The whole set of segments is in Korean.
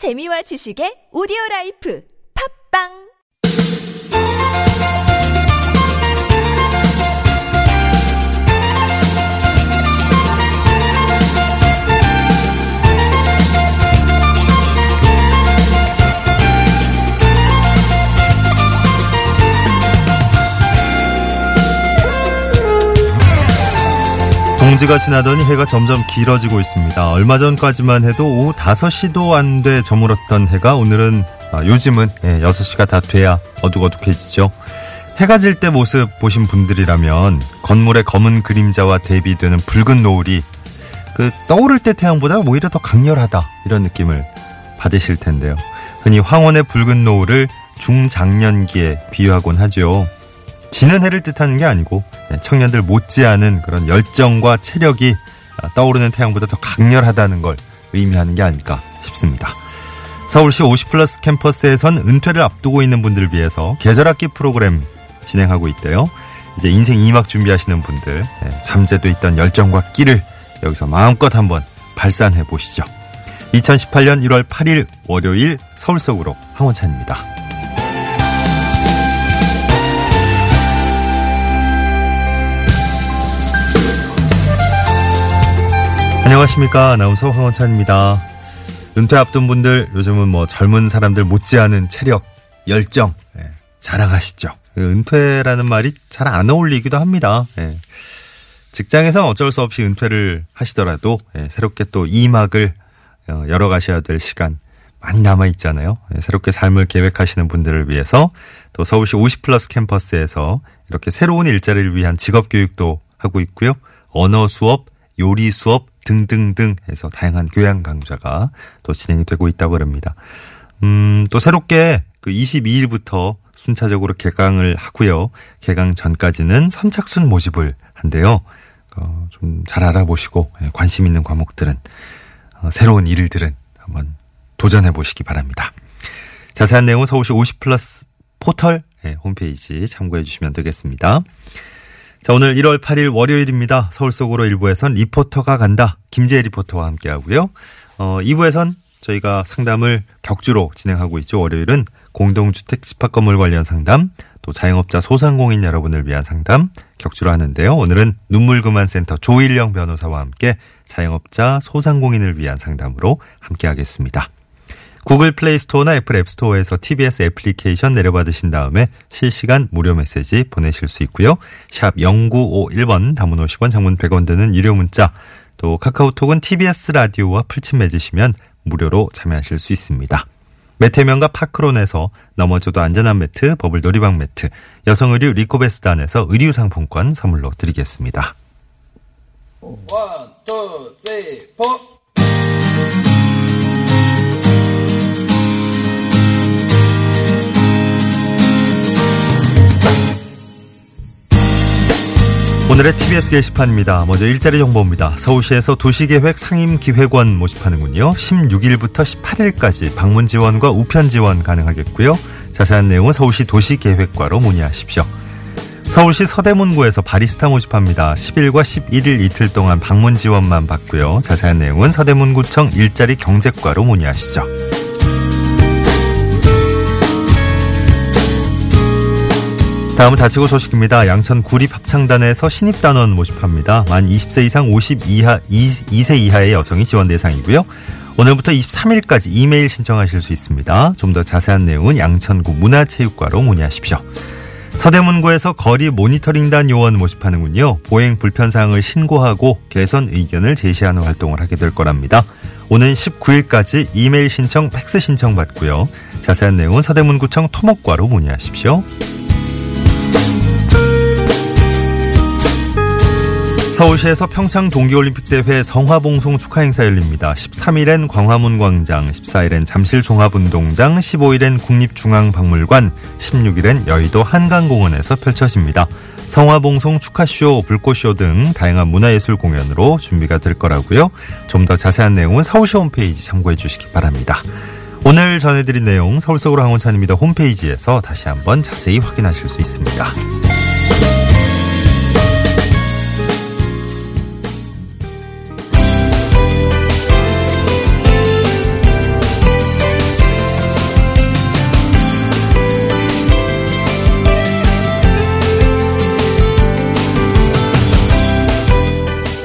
재미와 지식의 오디오 라이프. 팟빵 동지가 지나더니 해가 점점 길어지고 있습니다. 얼마 전까지만 해도 오후 5시도 안 돼 저물었던 해가 오늘은 아, 요즘은 예, 6시가 다 돼야 어둑어둑해지죠. 해가 질 때 모습 보신 분들이라면 건물의 검은 그림자와 대비되는 붉은 노을이 그 떠오를 때 태양보다 오히려 더 강렬하다 이런 느낌을 받으실 텐데요. 흔히 황혼의 붉은 노을을 중장년기에 비유하곤 하죠. 지는 해를 뜻하는 게 아니고 네, 청년들 못지않은 그런 열정과 체력이 아, 떠오르는 태양보다 더 강렬하다는 걸 의미하는 게 아닐까 싶습니다. 서울시 50플러스 캠퍼스에선 은퇴를 앞두고 있는 분들을 위해서 계절학기 프로그램 진행하고 있대요. 이제 인생 2막 준비하시는 분들 네, 잠재도 있던 열정과 끼를 여기서 마음껏 한번 발산해 보시죠. 2018년 1월 8일 월요일 서울 속으로 황원찬입니다. 안녕하십니까. 아나운서 황원찬입니다. 은퇴 앞둔 분들, 요즘은 뭐 젊은 사람들 못지않은 체력, 열정, 예, 자랑하시죠. 그 은퇴라는 말이 잘 안 어울리기도 합니다. 예. 직장에서 어쩔 수 없이 은퇴를 하시더라도 예, 새롭게 또 2막을 어, 열어가셔야 될 시간 많이 남아 있잖아요. 예, 새롭게 삶을 계획하시는 분들을 위해서 또 서울시 50 플러스 캠퍼스에서 이렇게 새로운 일자리를 위한 직업 교육도 하고 있고요. 언어 수업, 요리 수업 등등등 해서 다양한 교양 강좌가 또 진행이 되고 있다고 합니다. 음, 또 새롭게 그 22일부터 순차적으로 개강을 하고요. 개강 전까지는 선착순 모집을 한대요. 어, 좀 잘 알아보시고 예, 관심 있는 과목들은 어, 새로운 일들은 한번 도전해 보시기 바랍니다. 자세한 내용은 서울시 50 플러스 포털 예, 홈페이지 참고해 주시면 되겠습니다. 자, 오늘 1월 8일 월요일입니다. 서울 속으로 1부에선 리포터가 간다. 김재혜 리포터와 함께 하고요. 어, 2부에선 저희가 상담을 격주로 진행하고 있죠. 월요일은 공동주택 집합 건물 관련 상담, 또 자영업자 소상공인 여러분을 위한 상담 격주로 하는데요. 오늘은 눈물그만센터 조일령 변호사와 함께 자영업자 소상공인을 위한 상담으로 함께 하겠습니다. 구글 플레이 스토어나 애플 앱 스토어에서 TBS 애플리케이션 내려받으신 다음에 실시간 무료 메시지 보내실 수 있고요. 샵 0951번 단문 50원 장문 100원 드는 유료 문자 또 카카오톡은 TBS 라디오와 플친 맺으시면 무료로 참여하실 수 있습니다. 매태면과 파크론에서 넘어져도 안전한 매트, 버블 놀이방 매트, 여성 의류 리코베스단에서 의류 상품권 선물로 드리겠습니다. One, two, three, four. 오늘의 TBS 게시판입니다. 먼저 일자리 정보입니다. 서울시에서 도시계획 상임기획원 모집하는군요. 16일부터 18일까지 방문 지원과 우편 지원 가능하겠고요. 자세한 내용은 서울시 도시계획과로 문의하십시오. 서울시 서대문구에서 바리스타 모집합니다. 10일과 11일 이틀 동안 방문 지원만 받고요. 자세한 내용은 서대문구청 일자리 경제과로 문의하시죠. 다음은 자치구 소식입니다. 양천 구립 합창단에서 신입 단원 모집합니다. 만 20세 이상 52하, 2세 이하의 여성이 지원 대상이고요. 오늘부터 23일까지 이메일 신청하실 수 있습니다. 좀 더 자세한 내용은 양천구 문화체육과로 문의하십시오. 서대문구에서 거리 모니터링단 요원 모집하는군요. 보행 불편사항을 신고하고 개선 의견을 제시하는 활동을 하게 될 거랍니다. 오는 19일까지 이메일 신청, 팩스 신청 받고요. 자세한 내용은 서대문구청 토목과로 문의하십시오. 서울시에서 평창 동계올림픽 대회 성화봉송 축하 행사 열립니다. 13일엔 광화문 광장, 14일엔 잠실 종합운동장, 15일엔 국립중앙박물관, 16일엔 여의도 한강공원에서 펼쳐집니다. 성화봉송 축하쇼, 불꽃쇼 등 다양한 문화예술 공연으로 준비가 될 거라고요. 좀 더 자세한 내용은 서울시 홈페이지 참고해 주시기 바랍니다. 오늘 전해드린 내용 서울 속으로 항원찬입니다. 홈페이지에서 다시 한번 자세히 확인하실 수 있습니다.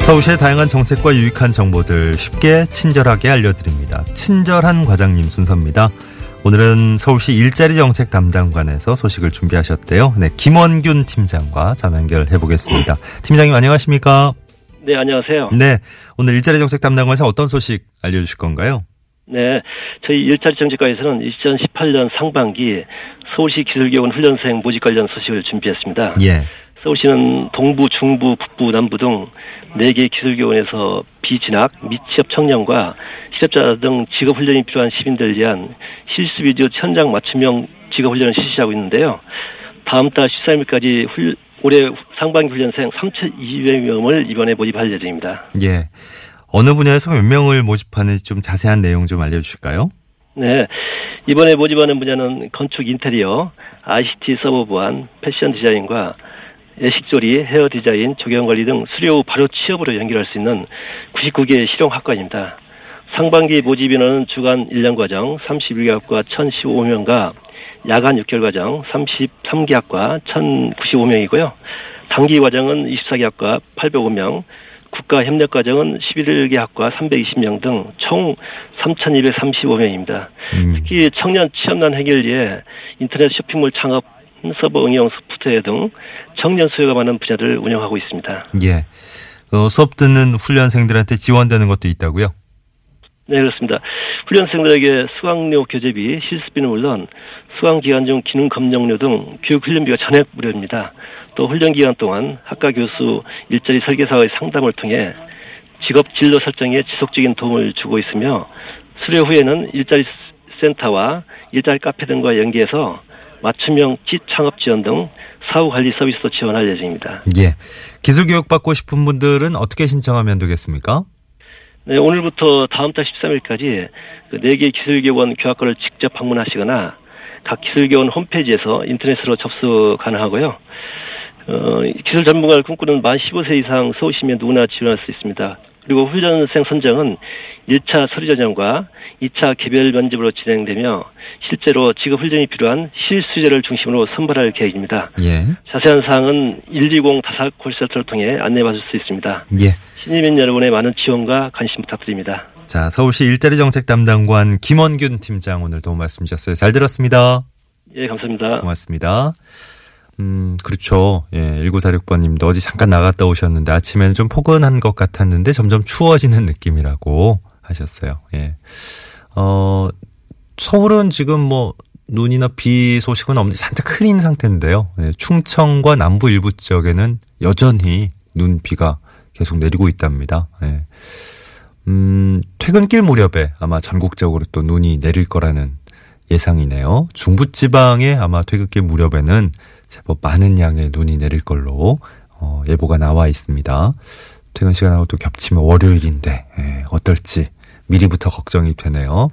서울시의 다양한 정책과 유익한 정보들 쉽게 친절하게 알려드립니다. 친절한 과장님 순서입니다. 오늘은 서울시 일자리 정책 담당관에서 소식을 준비하셨대요. 네, 김원균 팀장과 전화 연결해 보겠습니다. 팀장님 안녕하십니까? 네, 안녕하세요. 네, 오늘 일자리 정책 담당관에서 어떤 소식 알려주실 건가요? 네, 저희 일자리 정책과에서는 2018년 상반기 서울시 기술교원 훈련생 모집 관련 소식을 준비했습니다. 예. 서울시는 동부, 중부, 북부, 남부 등 4개 기술교원에서 비진학, 미취업 청년과 실업자 등 직업훈련이 필요한 시민들을 위한 실습비디오 현장 맞춤형 직업훈련을 실시하고 있는데요. 다음 달 13일까지 훌, 올해 상반기 훈련생 3,200명을 이번에 모집할 예정입니다. 예. 어느 분야에서 몇 명을 모집하는지 좀 자세한 내용 좀 알려주실까요? 네. 이번에 모집하는 분야는 건축 인테리어, ICT 서버 보안, 패션 디자인과 애 식조리, 헤어 디자인, 조경 관리 등 수료 후 바로 취업으로 연결할 수 있는 99개 실용 학과입니다. 상반기 모집 인원은 주간 1년 과정 31개 학과 1,015명과 야간 6개월 과정 33개 학과 1,095명이고요. 단기 과정은 24개 학과 805명, 국가협력 과정은 11개 학과 320명 등 총 3,235명입니다. 음, 특히 청년 취업난 해결에 인터넷 쇼핑몰 창업, 서버 응용 소프트웨어 등 청년 수요가 많은 분야를 운영하고 있습니다. 예. 어, 수업 듣는 훈련생들한테 지원되는 것도 있다고요? 네, 그렇습니다. 훈련생들에게 수강료 교재비, 실습비는 물론 수강 기간 중 기능 검정료 등 교육 훈련비가 전액 무료입니다. 또 훈련 기간 동안 학과 교수 일자리 설계사의 상담을 통해 직업 진로 설정에 지속적인 도움을 주고 있으며 수료 후에는 일자리 센터와 일자리 카페 등과 연계해서 맞춤형 킷 창업 지원 등 사후 관리 서비스도 지원할 예정입니다. 예. 기술 교육 받고 싶은 분들은 어떻게 신청하면 되겠습니까? 네, 오늘부터 다음 달 13일까지 그 4개 기술교원 교학과를 직접 방문하시거나 각 기술교원 홈페이지에서 인터넷으로 접수 가능하고요. 어, 기술 전문가를 꿈꾸는 만 15세 이상 서울시민 누구나 지원할 수 있습니다. 그리고 훈련생 선정은 1차 서류 전형과 2차 개별 면접으로 진행되며 실제로 직업 훈련이 필요한 실수제를 중심으로 선발할 계획입니다. 예. 자세한 사항은 120 다삭 콜센터를 통해 안내받을 수 있습니다. 예. 신입인 여러분의 많은 지원과 관심 부탁드립니다. 자, 서울시 일자리 정책 담당관 김원균 팀장 오늘 도움 말씀 주셨어요. 잘 들었습니다. 예, 감사합니다. 고맙습니다. 음, 그렇죠. 예, 1946번 님도 어제 잠깐 나갔다 오셨는데 아침에는 좀 포근한 것 같았는데 점점 추워지는 느낌이라고 하셨어요. 예. 어, 서울은 지금 뭐 눈이나 비 소식은 없는데 잔뜩 흐린 상태인데요. 예, 충청과 남부 일부 지역에는 여전히 눈, 비가 계속 내리고 있답니다. 예. 음, 퇴근길 무렵에 아마 전국적으로 또 눈이 내릴 거라는 예상이네요. 중부지방에 아마 퇴근길 무렵에는 제법 많은 양의 눈이 내릴 걸로 어, 예보가 나와 있습니다. 퇴근 시간하고 또 겹치면 월요일인데 예, 어떨지 미리부터 걱정이 되네요.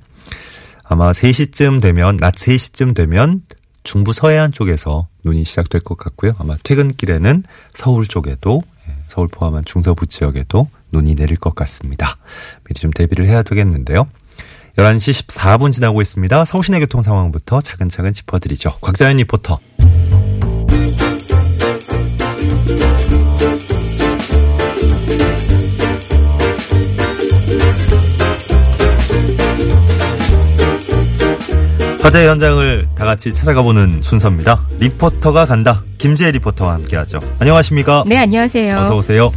아마 3시쯤 되면 낮 3시쯤 되면 중부 서해안 쪽에서 눈이 시작될 것 같고요. 아마 퇴근길에는 서울 쪽에도 예, 서울 포함한 중서부 지역에도 눈이 내릴 것 같습니다. 미리 좀 대비를 해야 되겠는데요. 11시 14분 지나고 있습니다. 서울시내 교통 상황부터 차근차근 짚어드리죠. 곽자연 리포터. 화재 현장을 다 같이 찾아가보는 순서입니다. 리포터가 간다. 김지혜 리포터와 함께하죠. 안녕하십니까? 네, 안녕하세요. 어서 오세요.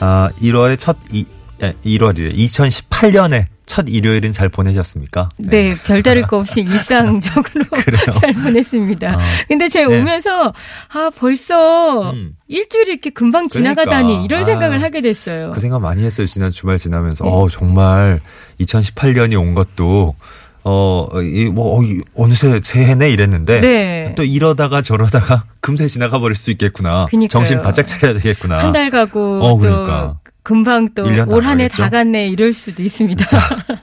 아, 1월의 첫 이, 예, 1월이래. 2018년에 첫 일요일은 잘 보내셨습니까? 네, 별다를 거 없이 일상적으로? 잘 보냈습니다. 아, 근데 제가 네. 오면서 아 벌써 음. 일주일이 이렇게 금방 지나가다니 그러니까. 이런 아, 생각을 하게 됐어요. 그 생각 많이 했어요. 지난 주말 지나면서. 네. 어, 정말 2018년이 온 것도 어, 이, 뭐, 어, 이, 어느새 새해네 이랬는데. 네. 또 이러다가 저러다가 금세 지나가 버릴 수 있겠구나. 그니까요. 정신 바짝 차려야 되겠구나. 한 달 가고 어, 또 그러니까. 금방 또 올 한 해? 다 갔네 이럴 수도 있습니다.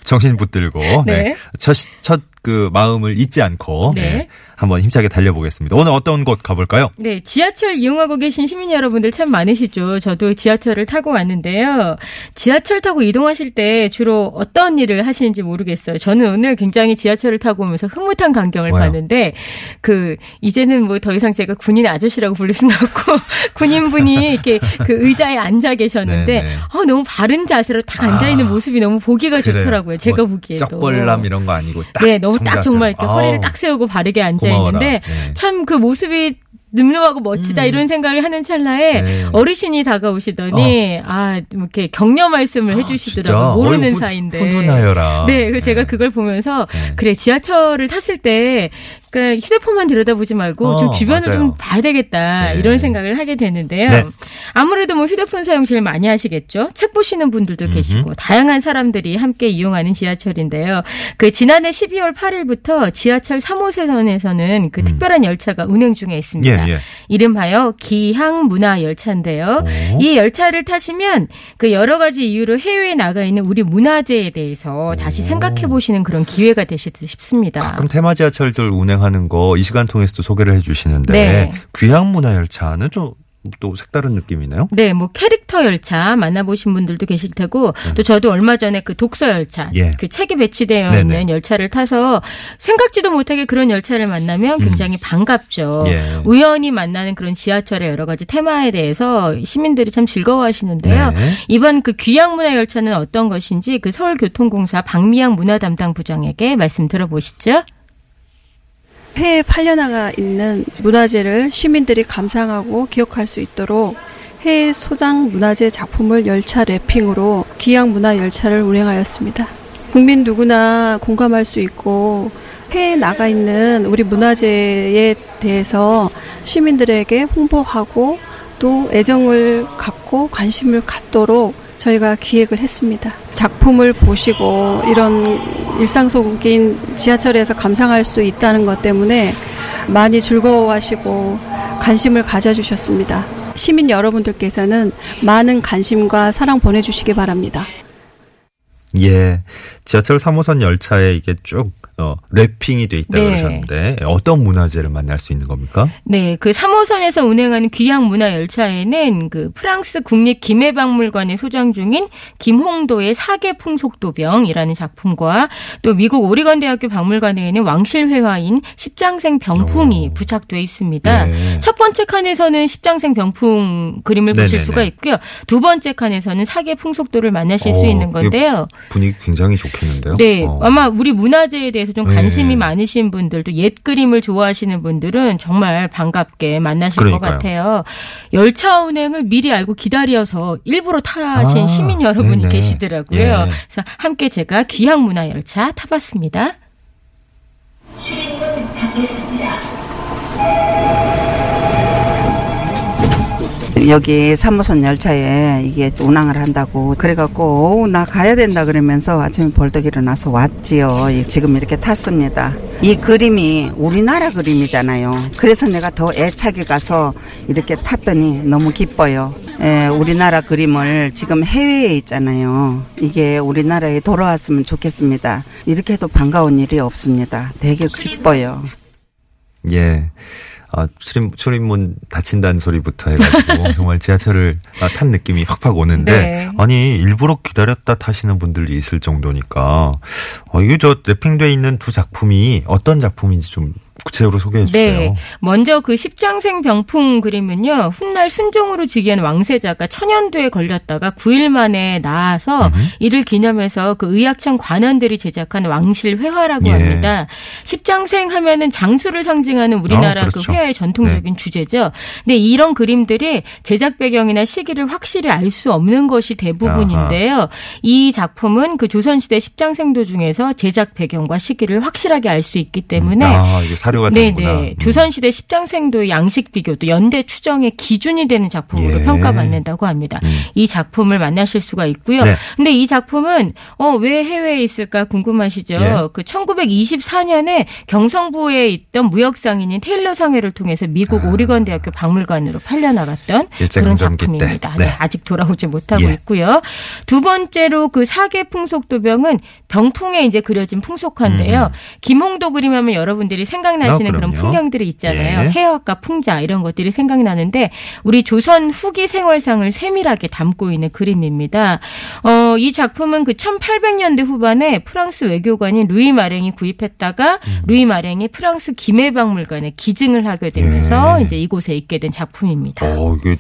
정신 붙들고. 네. 네. 첫, 시- 첫 그 마음을 잊지 않고 네. 네, 한번 힘차게 달려보겠습니다. 오늘 어떤 곳 가볼까요? 네, 지하철 이용하고 계신 시민 여러분들 참 많으시죠. 저도 지하철을 타고 왔는데요. 지하철 타고 이동하실 때 주로 어떤 일을 하시는지 모르겠어요. 저는 오늘 굉장히 지하철을 타고 오면서 흐뭇한 광경을 왜요? 봤는데 그 이제는 뭐 더 이상 제가 군인 아저씨라고 부를 수는 없고 군인분이 이렇게 그 의자에 앉아 계셨는데. 어, 너무 바른 자세로 딱 앉아 있는 아, 모습이 너무 보기가 그래요. 좋더라고요. 제가 뭐 보기에도. 쩍벌남 이런 거 아니고 딱 네, 너무 딱. 정말 이렇게 허리를 아우, 딱 세우고 바르게 앉아 고마워라. 있는데 네. 참그 모습이 늠름하고 멋지다 이런 생각을 하는 찰나에 음. 네. 어르신이 다가오시더니 아 이렇게 격려 말씀을 해주시더라고요 진짜? 모르는 후- 사이인데 훈훈하여라. 네, 그래서 제가 네. 그걸 보면서 네. 그래 지하철을 탔을 때 그러니까 휴대폰만 들여다보지 말고 어, 좀 주변을 맞아요. 좀 봐야 되겠다 네. 이런 생각을 하게 되는데요. 네. 아무래도 뭐 휴대폰 사용 제일 많이 하시겠죠. 책 보시는 분들도 계시고 다양한 사람들이 함께 이용하는 지하철인데요. 그 지난해 12월 8일부터 지하철 3호선에서는 그 특별한 열차가 운행 중에 있습니다. 음. 예, 예. 이름하여 기항 문화 열차인데요. 오. 이 열차를 타시면 그 여러 가지 이유로 해외에 나가 있는 우리 문화재에 대해서 다시 생각해 보시는 그런 기회가 되시듯 싶습니다. 가끔 테마 지하철들 운행 하는 거 이 시간 통해서도 소개를 해주시는데 네. 귀향 문화 열차는 좀또 색다른 느낌이네요. 네, 뭐 캐릭터 열차 만나보신 분들도 계실 테고 또 저도 얼마 전에 그 독서 열차, 예. 그 책이 배치되어 네네. 있는 열차를 타서 생각지도 못하게 그런 열차를 만나면 굉장히 반갑죠. 음. 예. 우연히 만나는 그런 지하철의 여러 가지 테마에 대해서 시민들이 참 즐거워하시는데요. 네. 이번 그 귀향 문화 열차는 어떤 것인지 그 서울교통공사 박미양 문화 담당 부장에게 말씀 들어보시죠. 해에 팔려나가 있는 문화재를 시민들이 감상하고 기억할 수 있도록 해외 소장 문화재 작품을 열차 랩핑으로 기양 문화 열차를 운행하였습니다. 국민 누구나 공감할 수 있고 해에 나가 있는 우리 문화재에 대해서 시민들에게 홍보하고 또 애정을 갖고 관심을 갖도록 저희가 기획을 했습니다. 작품을 보시고 이런 일상 속인 지하철에서 감상할 수 있다는 것 때문에 많이 즐거워하시고 관심을 가져주셨습니다. 시민 여러분들께서는 많은 관심과 사랑 보내주시기 바랍니다. 예. 지하철 3호선 열차에 이게 쭉 어, 랩핑이 돼 있다 네. 그러셨는데 어떤 문화재를 만날 수 있는 겁니까? 네, 그 3호선에서 운행하는 귀향 문화 열차에는 그 프랑스 국립 김해박물관에 소장 중인 김홍도의 사계 풍속도병이라는 작품과 또 미국 오리건 대학교 박물관에는 왕실회화인 십장생 병풍이 오. 부착돼 있습니다. 네. 첫 번째 칸에서는 십장생 병풍 그림을 보실 네네네. 수가 있고요. 두 번째 칸에서는 사계 풍속도를 만나실 수 어, 있는 이거 건데요. 분위기 굉장히 좋겠는데요. 네, 어. 아마 우리 문화재에 대해서 좀 관심이 네. 많으신 분들도 옛 그림을 좋아하시는 분들은 정말 반갑게 만나실 것 그러니까요. 같아요. 열차 운행을 미리 알고 기다려서 일부러 타신 아, 시민 여러분이 네네. 계시더라고요. 예. 그래서 함께 제가 귀향 문화 열차 타봤습니다. 여기 3호선 열차에 이게 운항을 한다고 그래갖고 오, 나 가야 된다 그러면서 아침에 벌떡 일어나서 왔지요. 예, 지금 이렇게 탔습니다. 이 그림이 우리나라 그림이잖아요. 그래서 내가 더 애착이 가서 이렇게 탔더니 너무 기뻐요. 예, 우리나라 그림을 지금 해외에 있잖아요. 이게 우리나라에 돌아왔으면 좋겠습니다. 이렇게 해도 반가운 일이 없습니다. 되게 기뻐요. 예. 아, 출입, 출입문 닫힌다는 소리부터 해가지고 정말 지하철을 아, 탄 느낌이 팍팍 오는데 네. 아니 일부러 기다렸다 타시는 분들이 있을 정도니까 어, 이게 저 랩핑돼 있는 두 작품이 어떤 작품인지 좀 구체적으로 소개해 주세요. 네. 먼저 그 십장생 병풍 그림은요, 훗날 순종으로 즉위한 왕세자가 천연두에 걸렸다가 9일 만에 나아서 이를 기념해서 그 의학청 관원들이 제작한 왕실 회화라고 예. 합니다. 십장생 하면은 장수를 상징하는 우리나라 어, 그렇죠. 그 회화의 전통적인 주제죠. 근데 이런 그림들이 제작 배경이나 시기를 확실히 알 수 없는 것이 대부분인데요. 이 작품은 그 조선시대 십장생도 중에서 제작 배경과 시기를 확실하게 알 수 있기 때문에 아, 이게 사료가 네네. 되는구나. 음. 조선시대 십장생도의 양식 비교 또 연대 추정의 기준이 되는 작품으로 예. 평가받는다고 합니다. 음. 이 작품을 만나실 수가 있고요. 네. 근데 이 작품은 어, 왜 해외에 있을까 궁금하시죠? 예. 그 1924년에 경성부에 있던 무역상인인 테일러 상회를 통해서 미국 아. 오리건 대학교 박물관으로 팔려 나갔던 일제 그런. 작품입니다. 네. 네, 아직 돌아오지 못하고 예. 있고요. 두 번째로 그 사계 풍속도병은 병풍에 이제 그려진 풍속화인데요. 음. 김홍도 그림하면 여러분들이 생각 나시는 아, 그런. 풍경들이 있잖아요. 예. 해역과 풍자 이런 것들이 생각나는데 우리 조선 후기 생활상을 세밀하게 담고 있는 그림입니다. 어, 이 작품은 그 1800년대 후반에 프랑스 외교관인 루이 마랭이 구입했다가 음. 루이 마랭이 프랑스 김해박물관에 기증을 하게 되면서 예. 이제 이곳에 있게 된 작품입니다. 어, 이게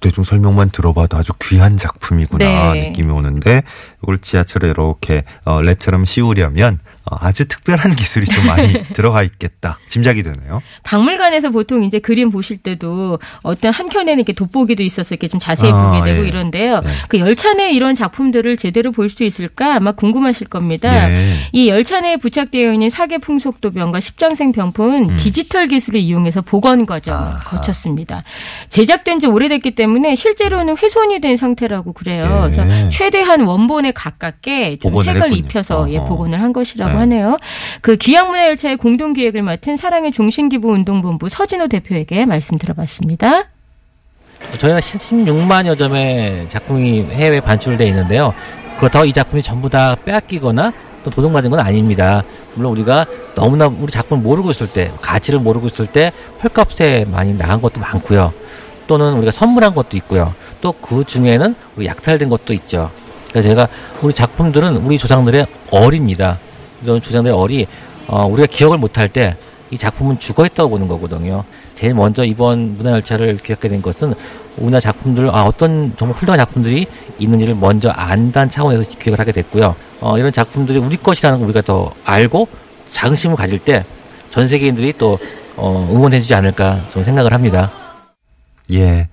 대충 설명만 들어봐도 아주 귀한 작품이구나 네. 느낌이 오는데 이걸 지하철에 이렇게 어, 랩처럼 씌우려면 어, 아주 특별한 기술이 좀 많이 들어가 있겠다 짐작이 되네요. 박물관에서 보통 이제 그림 보실 때도 어떤 한 켠에는 이렇게 돋보기도 있어서 이렇게 좀 자세히 아, 보게 되고 예. 이런데요. 네. 그 열차 내 이런 작품들을 제대로 볼 수 있을까 아마 궁금하실 겁니다. 예. 이 열차 내에 부착되어 있는 사계 풍속도병과 십장생 병풍은 디지털 기술을 이용해서 복원 과정을 음. 아하. 거쳤습니다. 제작된 지 오래 됐기 때문에 실제로는 훼손이 된 상태라고 그래요. 예. 그래서 최대한 원본에 가깝게 좀 색을 했군요. 입혀서 예, 어허. 복원을 한 것이라고 네. 하네요. 그 기양문화열차의 공동 기획을 맡은 사랑의 종신기부운동본부 서진호 대표에게 말씀 들어봤습니다. 저희는 16만여 점의 작품이 해외에 반출돼 있는데요. 그렇다고 이 작품이 전부 다 빼앗기거나 또 도둑맞은 건 아닙니다. 물론 우리가 너무나 우리 작품을 모르고 있을 때, 가치를 모르고 있을 때 헐값에 많이 나간 것도 많고요. 또는 우리가 선물한 것도 있고요. 또 그 중에는 우리 약탈된 것도 있죠. 그래서 제가 우리 작품들은 우리 조상들의 얼입니다. 이런 조상들의 얼이 어, 우리가 기억을 못할 때 이 작품은 죽어 있다고 보는 거거든요. 제일 먼저 이번 문화 열차를 기획하게 된 것은 우리나라 작품들, 아, 어떤 정말 훌륭한 작품들이 있는지를 먼저 안다는 차원에서 기획을 하게 됐고요. 어, 이런 작품들이 우리 것이라는 걸 우리가 더 알고 자긍심을 가질 때 전 세계인들이 또 어, 응원해주지 않을까 저는 생각을 합니다. 예.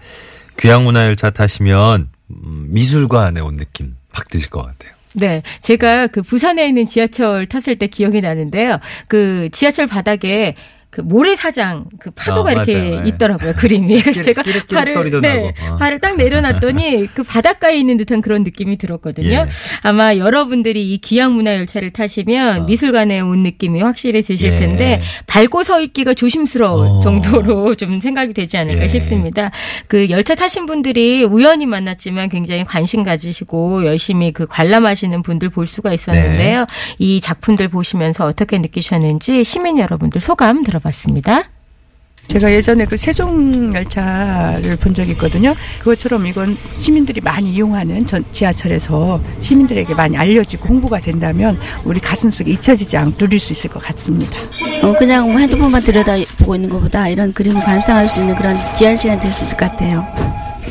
귀향문화열차 타시면 음, 미술관에 온 느낌 확 드실 것 같아요. 네. 제가 그 부산에 있는 지하철 탔을 때 기억이 나는데요. 그 지하철 바닥에 그 모래사장 그 파도가 어, 이렇게 맞아요. 네. 있더라고요 그림이 그래서 제가 끼륵끼륵 발을 네. 어. 발을 딱 내려놨더니 그 바닷가에 있는 듯한 그런 느낌이 들었거든요 예. 아마 여러분들이 이 기양문화 열차를 타시면 어. 미술관에 온 느낌이 확실히 드실 예. 텐데 밟고 서 있기가 조심스러울 어. 정도로 좀 생각이 되지 않을까 예. 싶습니다 그 열차 타신 분들이 우연히 만났지만 굉장히 관심 가지시고 열심히 그 관람하시는 분들 볼 수가 있었는데요. 네. 이 작품들 보시면서 어떻게 느끼셨는지 시민 여러분들 소감 들어 봤습니다. 제가 예전에 그 세종 열차를 본 적이 있거든요. 그것처럼 이건 시민들이 많이 이용하는 전 지하철에서 시민들에게 많이 알려지고 홍보가 된다면 우리 가슴속에 잊혀지지 않고 누릴 수 있을 것 같습니다. 어, 그냥 뭐 핸드폰만 들여다보고 있는 것보다 이런 그림을 감상할 수 있는 그런 귀한 시간 될수 있을 것 같아요.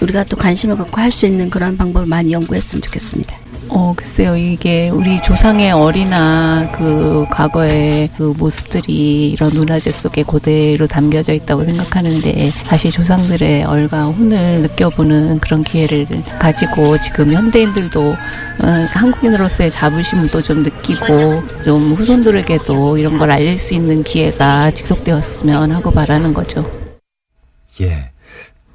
우리가 또 관심을 갖고 할 수 있는 그런 방법을 많이 연구했으면 좋겠습니다. 어, 글쎄요. 이게 우리 조상의 어리나 그 과거의 그 모습들이 이런 문화재 속에 그대로 담겨져 있다고 생각하는데 다시 조상들의 얼과 혼을 느껴보는 그런 기회를 가지고 지금 현대인들도 어, 한국인으로서의 자부심도 좀 느끼고 좀 후손들에게도 이런 걸 알릴 수 있는 기회가 지속되었으면 하고 바라는 거죠. 예.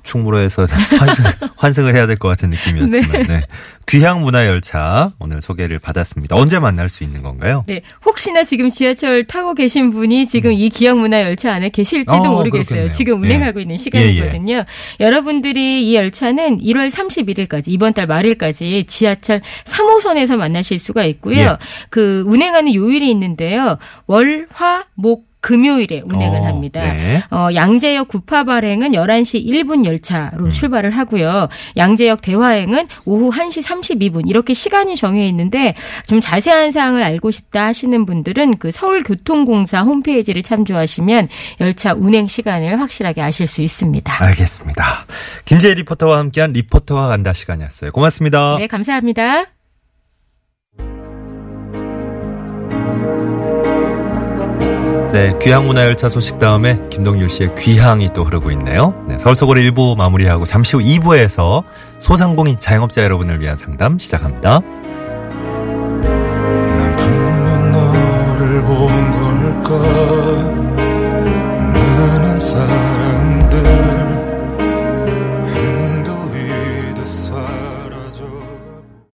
충무로에서 환승, 환승을 해야 될 것 같은 느낌이었지만, 네. 귀향 문화 열차 오늘 소개를 받았습니다. 언제 만날 수 있는 건가요? 네, 혹시나 지금 지하철 타고 계신 분이 지금 이 기억문화 열차 안에 계실지도 어, 모르겠어요. 그렇겠네요. 지금 운행하고 예. 있는 시간이거든요. 여러분들이 이 열차는 1월 31일까지 이번 달 말일까지 지하철 3호선에서 만나실 수가 있고요. 예. 그 운행하는 요일이 있는데요. 월, 화, 목 금요일에 운행을 어, 합니다. 네. 어, 양재역 구파 발행은 11시 1분 열차로 음. 출발을 하고요. 양재역 대화행은 오후 1시 32분 이렇게 시간이 정해 있는데 좀 자세한 사항을 알고 싶다 하시는 분들은 그 서울교통공사 홈페이지를 참조하시면 열차 운행 시간을 확실하게 아실 수 있습니다. 알겠습니다. 김재희 리포터와 함께한 리포터와 간다 시간이었어요. 고맙습니다. 네, 감사합니다. 네, 귀향 문화열차 소식 다음에 김동률 씨의 귀향이 또 흐르고 있네요. 네, 서울 속으로 1부 마무리하고 잠시 후 2부에서 소상공인 자영업자 여러분을 위한 상담 시작합니다.